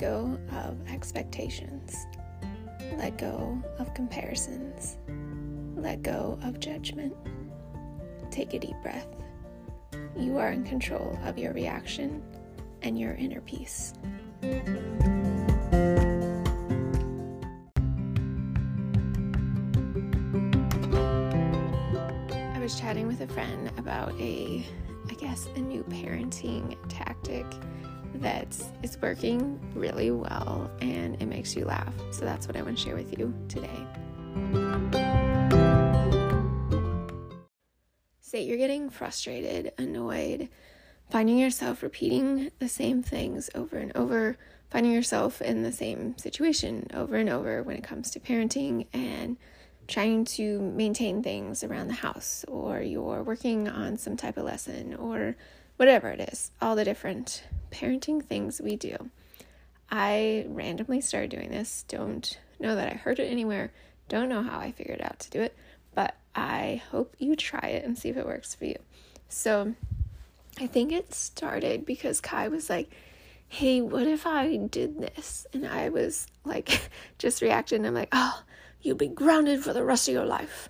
go of expectations, let go of comparisons, let go of judgment. Take a deep breath. You are in control of your reaction and your inner peace. I was chatting with a friend about a, I guess, a new parenting tactic that is working really well and it makes you laugh. So that's what I want to share with you today. Say you're getting frustrated, annoyed, finding yourself repeating the same things over and over, finding yourself in the same situation over and over when it comes to parenting and trying to maintain things around the house, or you're working on some type of lesson, or whatever it is, all the different parenting things we do. I randomly started doing this, don't know that I heard it anywhere, don't know how I figured out to do it, but I hope you try it and see if it works for you. So, I think it started because Kai was like, Hey, what if I did this? And I was like, just reacting. I'm like, Oh, you'll be grounded for the rest of your life.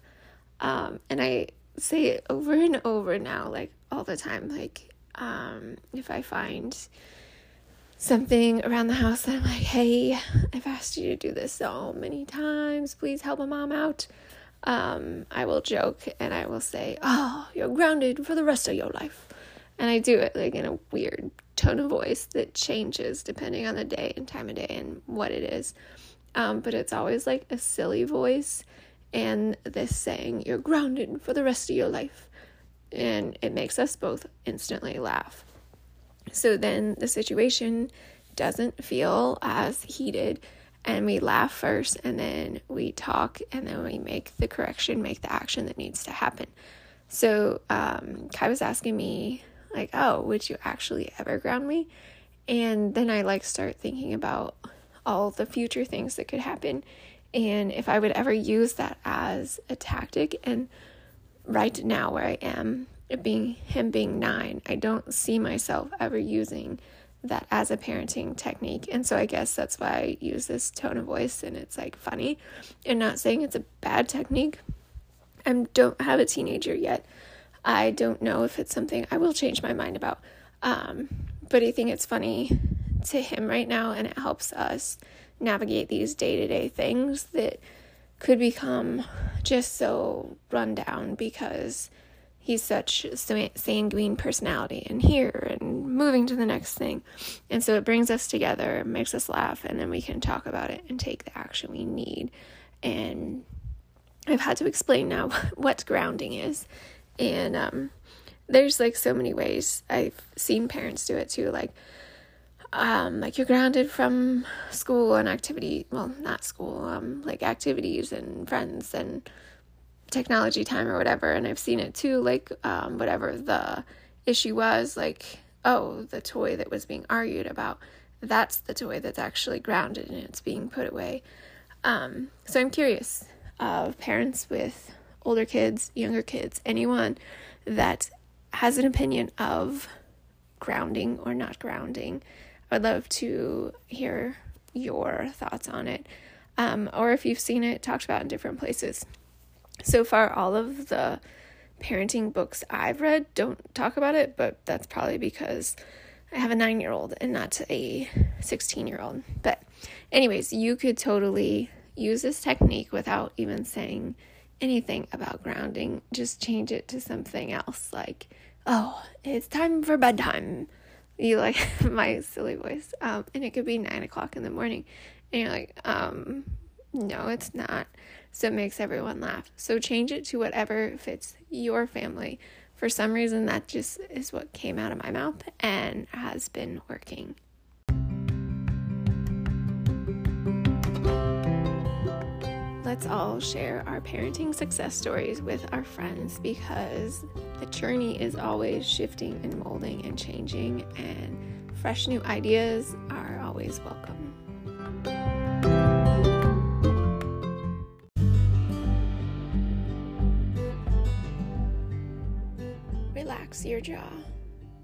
Um, and I say it over and over now, like all the time. Like, um, if I find something around the house that I'm like, hey, I've asked you to do this so many times, please help a mom out. Um, I will joke and I will say, oh, you're grounded for the rest of your life. And I do it like in a weird tone of voice that changes depending on the day and time of day and what it is. Um, but it's always like a silly voice and this saying, You're grounded for the rest of your life. And it makes us both instantly laugh. So then the situation doesn't feel as heated, and we laugh first, and then we talk, and then we make the correction, make the action that needs to happen. So um, Kai was asking me, like, oh, would you actually ever ground me? And then I like start thinking about all the future things that could happen and if I would ever use that as a tactic. And right now, where I am, it being him being nine, I don't see myself ever using that as a parenting technique. And so I guess that's why I use this tone of voice and it's like funny and not saying it's a bad technique. I don't have a teenager yet. I don't know if it's something I will change my mind about. Um, but I think it's funny to him right now and it helps us navigate these day to day things that could become just so run down because he's such sanguine personality and here and moving to the next thing. And so it brings us together, makes us laugh, and then we can talk about it and take the action we need. And I've had to explain now what grounding is. And um, there's like so many ways. I've seen parents do it too. Like, um, like you're grounded from school and activity, well, not school, um, like activities and friends and technology time or whatever. And I've seen it too, like, um, whatever the issue was, like, oh, the toy that was being argued about, that's the toy that's actually grounded and it's being put away. Um, so I'm curious of parents with older kids, younger kids, anyone that has an opinion of grounding or not grounding I'd love to hear your thoughts on it. Um, or if you've seen it talked about in different places. So far, all of the parenting books I've read don't talk about it, but that's probably because I have a nine year old and not a 16 year old. But, anyways, you could totally use this technique without even saying anything about grounding. Just change it to something else like, oh, it's time for bedtime you like my silly voice. Um, and it could be nine o'clock in the morning. And you're like, um, no, it's not. So it makes everyone laugh. So change it to whatever fits your family. For some reason, that just is what came out of my mouth and has been working. let's all share our parenting success stories with our friends because the journey is always shifting and molding and changing, and fresh new ideas are always welcome. Relax your jaw,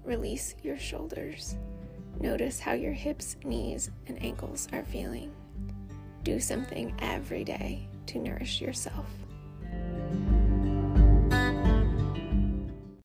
release your shoulders, Notice how your hips, knees, and ankles are feeling. Do something every day to nourish yourself.